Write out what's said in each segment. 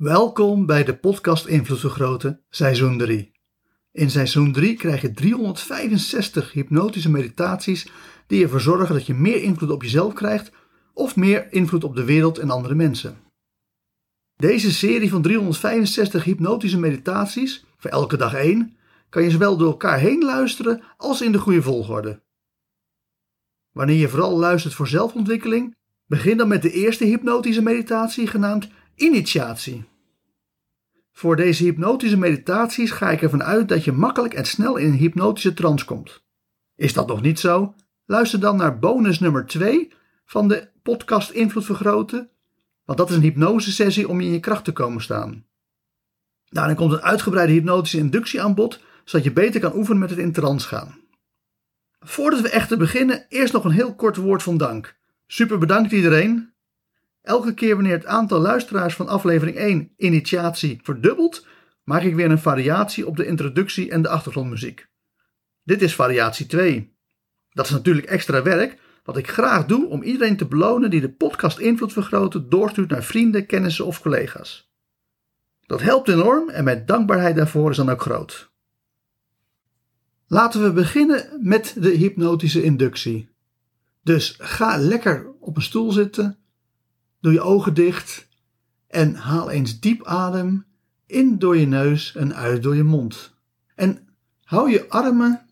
Welkom bij de podcast Invloed Vergroten, seizoen 3. In seizoen 3 krijg je 365 hypnotische meditaties die ervoor zorgen dat je meer invloed op jezelf krijgt of meer invloed op de wereld en andere mensen. Deze serie van 365 hypnotische meditaties, voor elke dag één, kan je zowel door elkaar heen luisteren als in de goede volgorde. Wanneer je vooral luistert voor zelfontwikkeling, begin dan met de eerste hypnotische meditatie genaamd initiatie. Voor deze hypnotische meditaties ga ik ervan uit dat je makkelijk en snel in een hypnotische trance komt. Is dat nog niet zo? Luister dan naar bonus nummer 2 van de podcast Invloed Vergroten, want dat is een hypnosesessie om in je kracht te komen staan. Daarin komt een uitgebreide hypnotische inductie aan bod, zodat je beter kan oefenen met het in trance gaan. Voordat we echter beginnen, eerst nog een heel kort woord van dank. Super bedankt iedereen. Elke keer wanneer het aantal luisteraars van aflevering 1 initiatie verdubbelt, maak ik weer een variatie op de introductie en de achtergrondmuziek. Dit is variatie 2. Dat is natuurlijk extra werk, wat ik graag doe om iedereen te belonen die de podcast Invloed Vergroten doorstuurt naar vrienden, kennissen of collega's. Dat helpt enorm en mijn dankbaarheid daarvoor is dan ook groot. Laten we beginnen met de hypnotische inductie. Dus ga lekker op een stoel zitten Doe je ogen dicht en haal eens diep adem in door je neus en uit door je mond. En hou je armen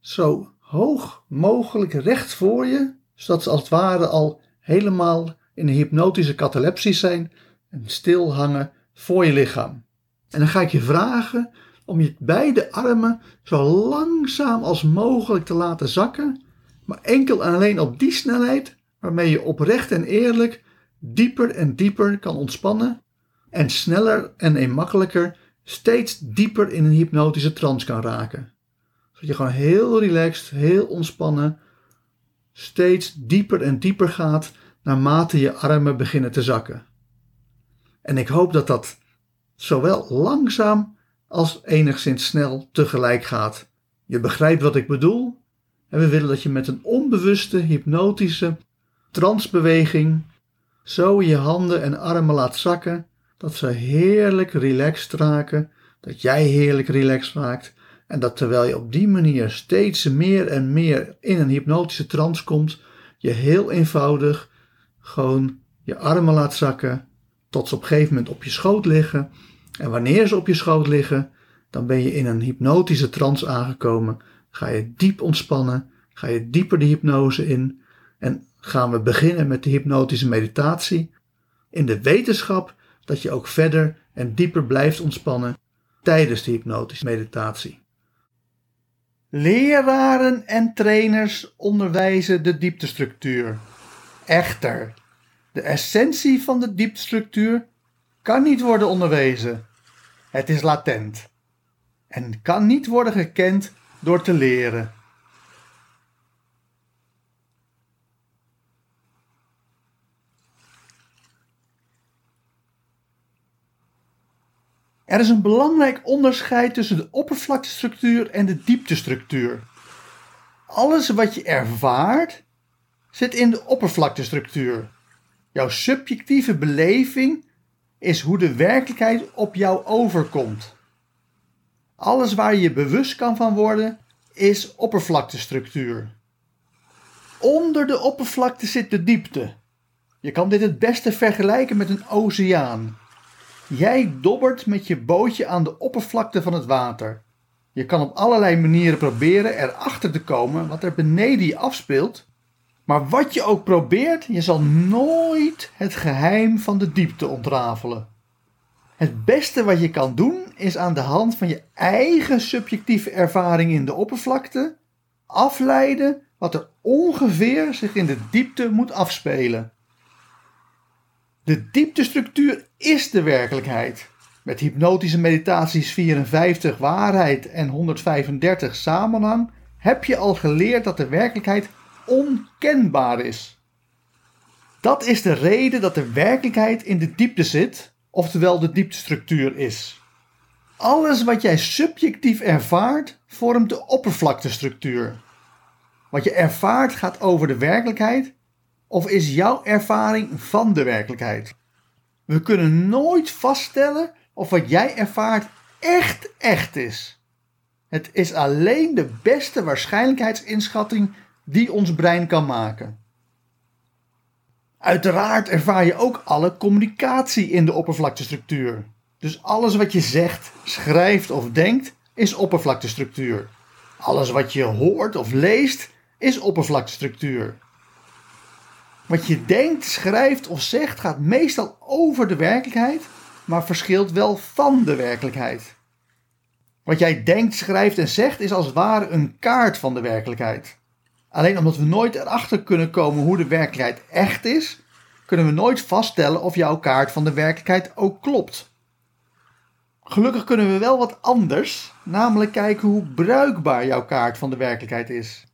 zo hoog mogelijk recht voor je, zodat ze als het ware al helemaal in een hypnotische catalepsis zijn en stil hangen voor je lichaam. En dan ga ik je vragen om je beide armen zo langzaam als mogelijk te laten zakken, maar enkel en alleen op die snelheid waarmee je oprecht en eerlijk dieper en dieper kan ontspannen en sneller en eenmakkelijker steeds dieper in een hypnotische trance kan raken. Zodat je gewoon heel relaxed, heel ontspannen, steeds dieper en dieper gaat naarmate je armen beginnen te zakken. En ik hoop dat dat zowel langzaam als enigszins snel tegelijk gaat. Je begrijpt wat ik bedoel? En we willen dat je met een onbewuste hypnotische transbeweging zo je handen en armen laat zakken, dat ze heerlijk relaxed raken, dat jij heerlijk relaxed raakt en dat terwijl je op die manier steeds meer en meer in een hypnotische trance komt, je heel eenvoudig gewoon je armen laat zakken tot ze op een gegeven moment op je schoot liggen. En wanneer ze op je schoot liggen, dan ben je in een hypnotische trance aangekomen. Ga je diep ontspannen, ga je dieper de hypnose in en gaan we beginnen met de hypnotische meditatie in de wetenschap dat je ook verder en dieper blijft ontspannen tijdens de hypnotische meditatie. Leraren en trainers onderwijzen de dieptestructuur. Echter, de essentie van de dieptestructuur kan niet worden onderwezen. Het is latent en kan niet worden gekend door te leren. Er is een belangrijk onderscheid tussen de oppervlaktestructuur en de dieptestructuur. Alles wat je ervaart zit in de oppervlaktestructuur. Jouw subjectieve beleving is hoe de werkelijkheid op jou overkomt. Alles waar je bewust kan van worden is oppervlaktestructuur. Onder de oppervlakte zit de diepte. Je kan dit het beste vergelijken met een oceaan. Jij dobbert met je bootje aan de oppervlakte van het water. Je kan op allerlei manieren proberen erachter te komen wat er beneden je afspeelt. Maar wat je ook probeert, je zal nooit het geheim van de diepte ontrafelen. Het beste wat je kan doen is aan de hand van je eigen subjectieve ervaring in de oppervlakte afleiden wat er ongeveer zich in de diepte moet afspelen. De dieptestructuur is de werkelijkheid. Met hypnotische meditaties 54 waarheid en 135 samenhang heb je al geleerd dat de werkelijkheid onkenbaar is. Dat is de reden dat de werkelijkheid in de diepte zit, oftewel de dieptestructuur is. Alles wat jij subjectief ervaart vormt de oppervlaktestructuur. Wat je ervaart gaat over de werkelijkheid of is jouw ervaring van de werkelijkheid? We kunnen nooit vaststellen of wat jij ervaart echt echt is. Het is alleen de beste waarschijnlijkheidsinschatting die ons brein kan maken. Uiteraard ervaar je ook alle communicatie in de oppervlaktestructuur. Dus alles wat je zegt, schrijft of denkt is oppervlaktestructuur. Alles wat je hoort of leest is oppervlaktestructuur. Wat je denkt, schrijft of zegt gaat meestal over de werkelijkheid, maar verschilt wel van de werkelijkheid. Wat jij denkt, schrijft en zegt is als het ware een kaart van de werkelijkheid. Alleen omdat we nooit erachter kunnen komen hoe de werkelijkheid echt is, kunnen we nooit vaststellen of jouw kaart van de werkelijkheid ook klopt. Gelukkig kunnen we wel wat anders, namelijk kijken hoe bruikbaar jouw kaart van de werkelijkheid is.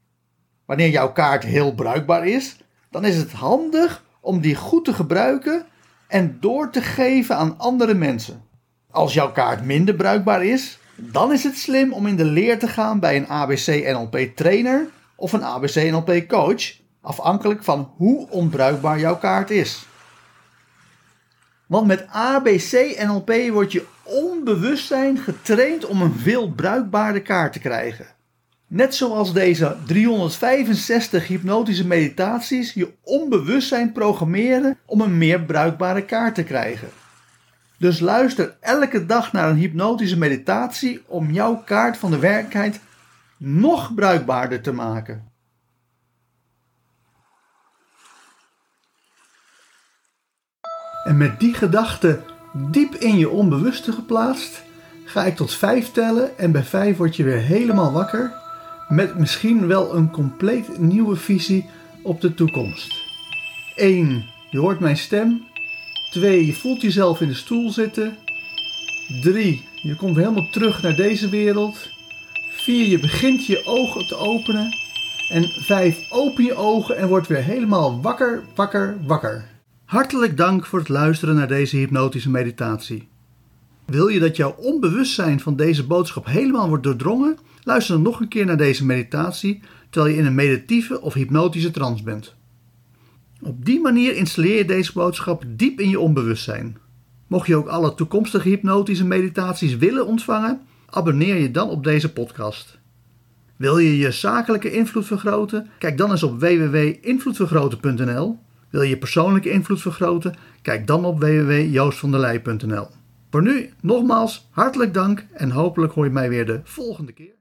Wanneer jouw kaart heel bruikbaar is, dan is het handig om die goed te gebruiken en door te geven aan andere mensen. Als jouw kaart minder bruikbaar is, dan is het slim om in de leer te gaan bij een ABC-NLP trainer of een ABC-NLP coach, afhankelijk van hoe onbruikbaar jouw kaart is. Want met ABC-NLP wordt je onbewustzijn getraind om een veel bruikbaarder kaart te krijgen. Net zoals deze 365 hypnotische meditaties je onbewustzijn programmeren om een meer bruikbare kaart te krijgen. Dus luister elke dag naar een hypnotische meditatie om jouw kaart van de werkelijkheid nog bruikbaarder te maken. En met die gedachte diep in je onbewuste geplaatst, ga ik tot vijf tellen en bij vijf word je weer helemaal wakker met misschien wel een compleet nieuwe visie op de toekomst. 1. Je hoort mijn stem. 2. Je voelt jezelf in de stoel zitten. 3. Je komt helemaal terug naar deze wereld. 4. Je begint je ogen te openen. En 5. Open je ogen en word weer helemaal wakker, wakker, wakker. Hartelijk dank voor het luisteren naar deze hypnotische meditatie. Wil je dat jouw onbewustzijn van deze boodschap helemaal wordt doordrongen? Luister dan nog een keer naar deze meditatie terwijl je in een meditieve of hypnotische trance bent. Op die manier installeer je deze boodschap diep in je onbewustzijn. Mocht je ook alle toekomstige hypnotische meditaties willen ontvangen, abonneer je dan op deze podcast. Wil je je zakelijke invloed vergroten? Kijk dan eens op www.invloedvergroten.nl. Wil je persoonlijke invloed vergroten? Kijk dan op www.joostvanderlei.nl. Voor nu nogmaals hartelijk dank en hopelijk hoor je mij weer de volgende keer.